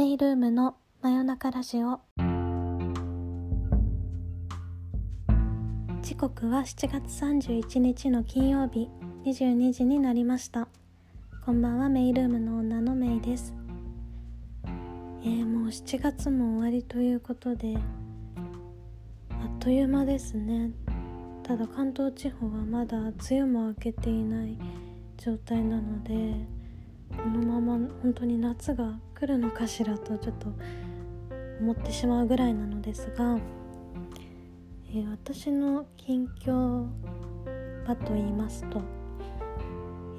メイルームの真夜中ラジオ。時刻は7月31日の金曜日22時になりました。こんばんはメイルームの女のメイです。えー、もう7月も終わりということであっという間ですね。ただ関東地方はまだ梅雨も明けていない状態なのでこのまま本当に夏が来るのかしらとちょっと思ってしまうぐらいなのですが、えー、私の近況はと言いますと、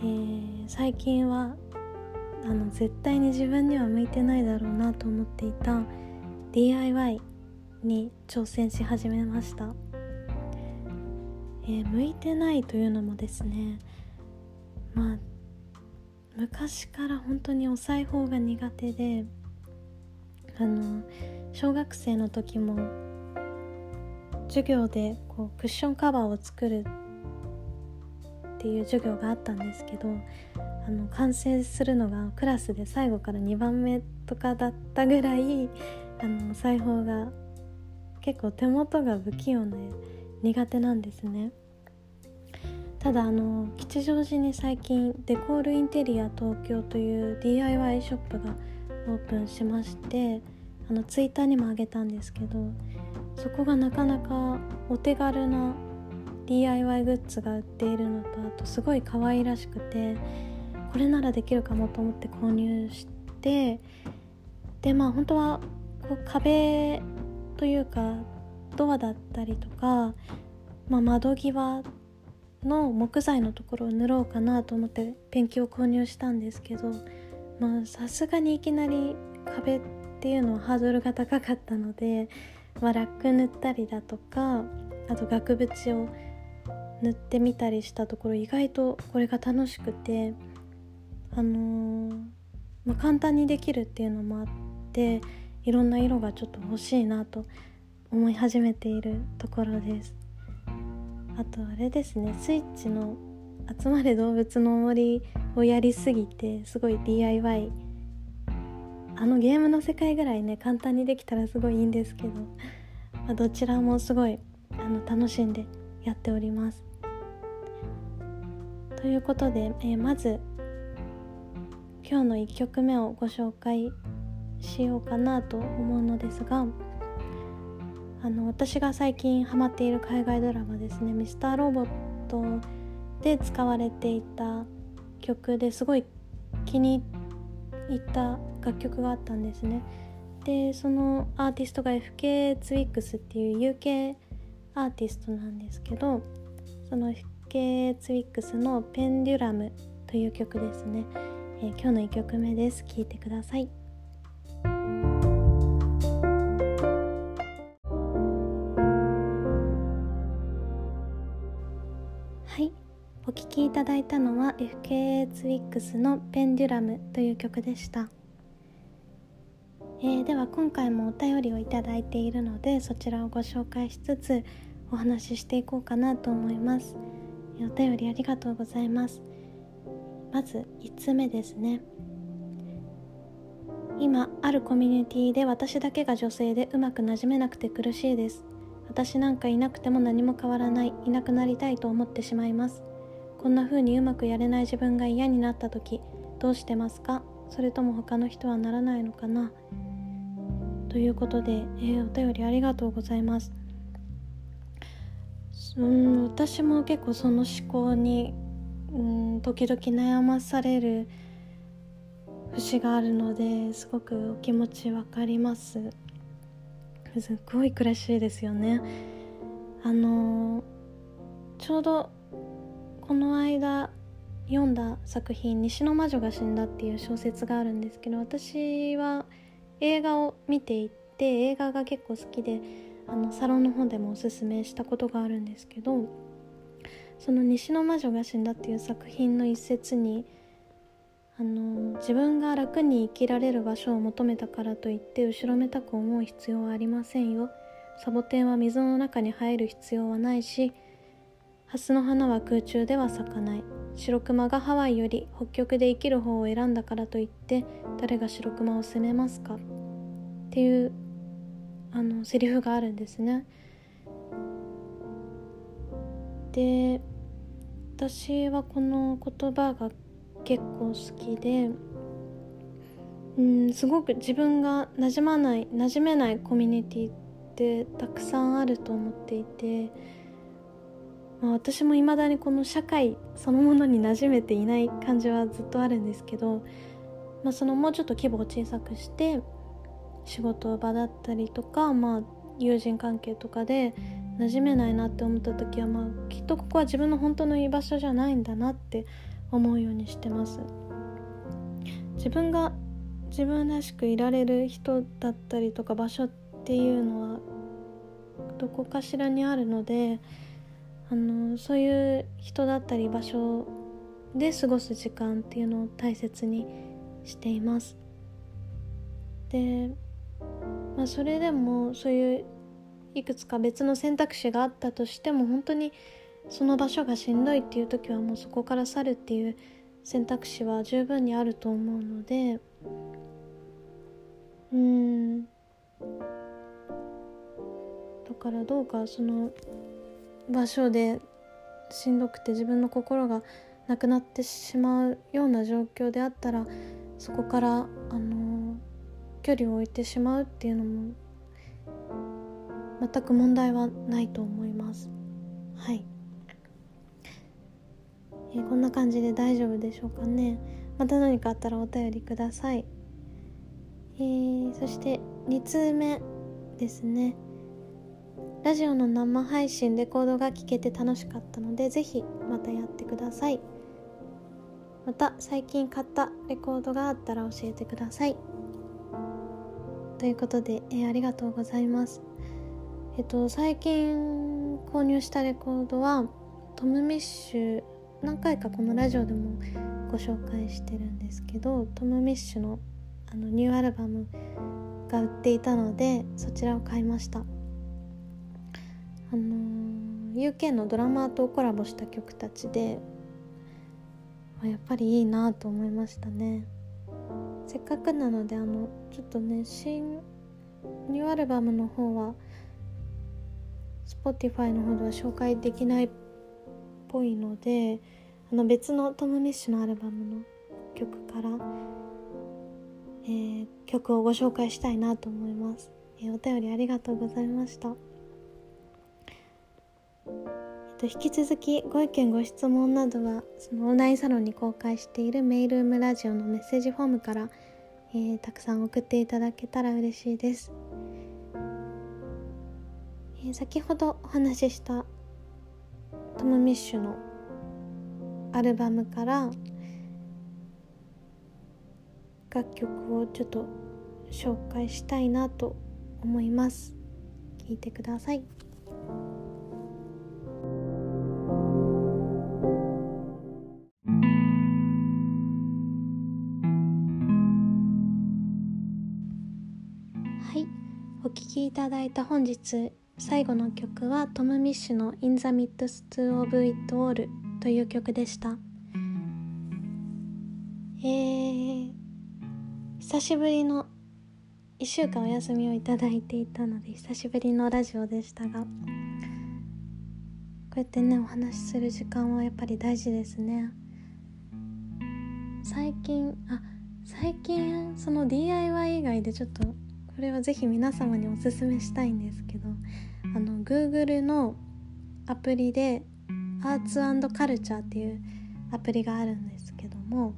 えー、最近はあの絶対に自分には向いてないだろうなと思っていた DIY に挑戦し始めました、えー、向いてないというのもですねまあ昔から本当にお裁縫が苦手であの小学生の時も授業でこうクッションカバーを作るっていう授業があったんですけどあの完成するのがクラスで最後から2番目とかだったぐらいあの裁縫が結構手元が不器用で苦手なんですね。ただあの吉祥寺に最近デコールインテリア東京という DIY ショップがオープンしましてあのツイッターにもあげたんですけどそこがなかなかお手軽な DIY グッズが売っているのとあとすごい可愛らしくてこれならできるかもと思って購入してでまあ本当はこう壁というかドアだったりとか、まあ、窓際の木材のところを塗ろうかなと思ってペンキを購入したんですけどまあさすがにいきなり壁っていうのはハードルが高かったので、まあ、ラック塗ったりだとかあと額縁を塗ってみたりしたところ意外とこれが楽しくてあのー、まあ、簡単にできるっていうのもあっていろんな色がちょっと欲しいなと思い始めているところです。あとあれですねスイッチの「集まれ動物の森」をやりすぎてすごい DIY あのゲームの世界ぐらいね簡単にできたらすごいいいんですけど、まあ、どちらもすごいあの楽しんでやっております。ということで、えー、まず今日の1曲目をご紹介しようかなと思うのですがあの私が最近ハマっている海外ドラマですね「ミスターロボット」で使われていた曲ですごい気に入った楽曲があったんですね。でそのアーティストが FK ツイックスっていう UK アーティストなんですけどその FK ツイックスの「ペンデュラム」という曲ですね、えー、今日の1曲目です聴いてください。きいただいたのは FKA ツイックスの「ペンデュラム」という曲でした、えー、では今回もお便りをいただいているのでそちらをご紹介しつつお話ししていこうかなと思います。お便りありがとうございます。まず1つ目ですね。今あるコミュニティで私だけが女性でうまくなじめなくて苦しいです。私なんかいなくても何も変わらない。いなくなりたいと思ってしまいます。こんな風にうまくやれない自分が嫌になった時どうしてますか？それとも他の人はならないのかな？ということで、えー、お便りありがとうございます。うん私も結構その思考にうん時々悩まされる節があるのですごくお気持ち分かります。すっごい苦しいですよね。あのちょうどこの間読んだ作品「西の魔女が死んだ」っていう小説があるんですけど私は映画を見ていて映画が結構好きであのサロンの方でもおすすめしたことがあるんですけどその「西の魔女が死んだ」っていう作品の一節にあの自分が楽に生きられる場所を求めたからといって後ろめたく思う必要はありませんよ。サボテンは水の中に入る必要はないし蓮の花は空中では咲かない白熊がハワイより北極で生きる方を選んだからといって誰が白熊を責めますか？っていうあのセリフがあるんですね。で私はこの言葉が結構好きでうんすごく自分が馴染まない馴染めないコミュニティってたくさんあると思っていて、まあ、私も未だにこの社会そのものに馴染めていない感じはずっとあるんですけど、まあ、そのもうちょっと規模を小さくして仕事場だったりとか、まあ、友人関係とかで馴染めないなって思った時は、まあ、きっとここは自分の本当の居場所じゃないんだなって思うようにしてます。自分が自分らしくいられる人だったりとか場所っていうのはどこかしらにあるのであのそういう人だったり場所で過ごす時間っていうのを大切にしています。で、まあ、それでもそういういくつか別の選択肢があったとしても本当にその場所がしんどいっていう時はもうそこから去るっていう選択肢は十分にあると思うのでうんだからどうかその場所でしんどくて自分の心がなくなってしまうような状況であったらそこからあの距離を置いてしまうっていうのも全く問題はないと思います。はい、えー、こんな感じで大丈夫でしょうかね。また何かあったらお便りください。えー、そして2通目ですね。ラジオの生配信レコードが聴けて楽しかったのでぜひまたやってください。また最近買ったレコードがあったら教えてください。ということで、えー、ありがとうございます。えっと最近購入したレコードはトム・ミッシュ何回かこのラジオでもご紹介してるんですけどトム・ミッシュのあのニューアルバムが売っていたのでそちらを買いました。あの UK のドラマーとコラボした曲たちでやっぱりいいなと思いましたね。せっかくなのであのちょっとね新ニューアルバムの方は Spotify の方では紹介できないっぽいのであの別のトム・ミッシュのアルバムの曲からえー、曲をご紹介したいなと思います、えー、お便りありがとうございました、と、引き続きご意見ご質問などはそのオンラインサロンに公開しているメイルームラジオのメッセージフォームから、えー、たくさん送っていただけたら嬉しいです、え先ほどお話ししたトム・ミッシュのアルバムから楽曲をちょっと紹介したいなと思います。聞いてください。お聴きいただいた本日最後の曲はトム・ミッシュの「In the Midst of It All」という曲でした。えー、久しぶりの1週間お休みをいただいていたので久しぶりのラジオでしたがこうやってねお話しする時間はやっぱり大事ですね。最近あ最近その DIY 以外でちょっとこれは是非皆様におすすめしたいんですけどあの Google のアプリでアーツカルチャーっていうアプリがあるんですけども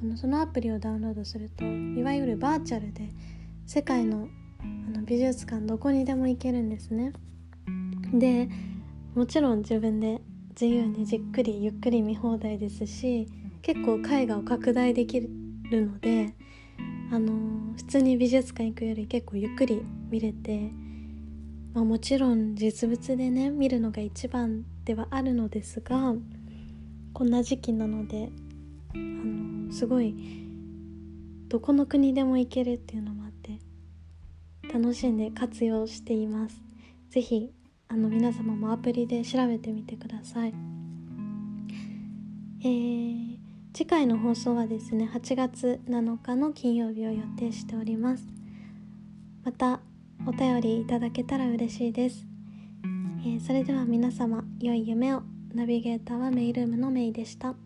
あのそのアプリをダウンロードするといわゆるバーチャルで世界のあの美術館どこにでも行けるんですね。でもちろん自分で自由にじっくりゆっくり見放題ですし結構絵画を拡大できるのであの普通に美術館行くより結構ゆっくり見れて、まあ、もちろん実物でね見るのが一番ではあるのですがこんな時期なのであのすごいどこの国でも行けるっていうのもあって楽しんで活用しています。是非あの皆様もアプリで調べてみてください、えー、次回の放送はですね8月7日の金曜日を予定しております。またお便りいただけたら嬉しいです、えー、それでは皆様良い夢を。ナビゲーターはメイルームのメイでした。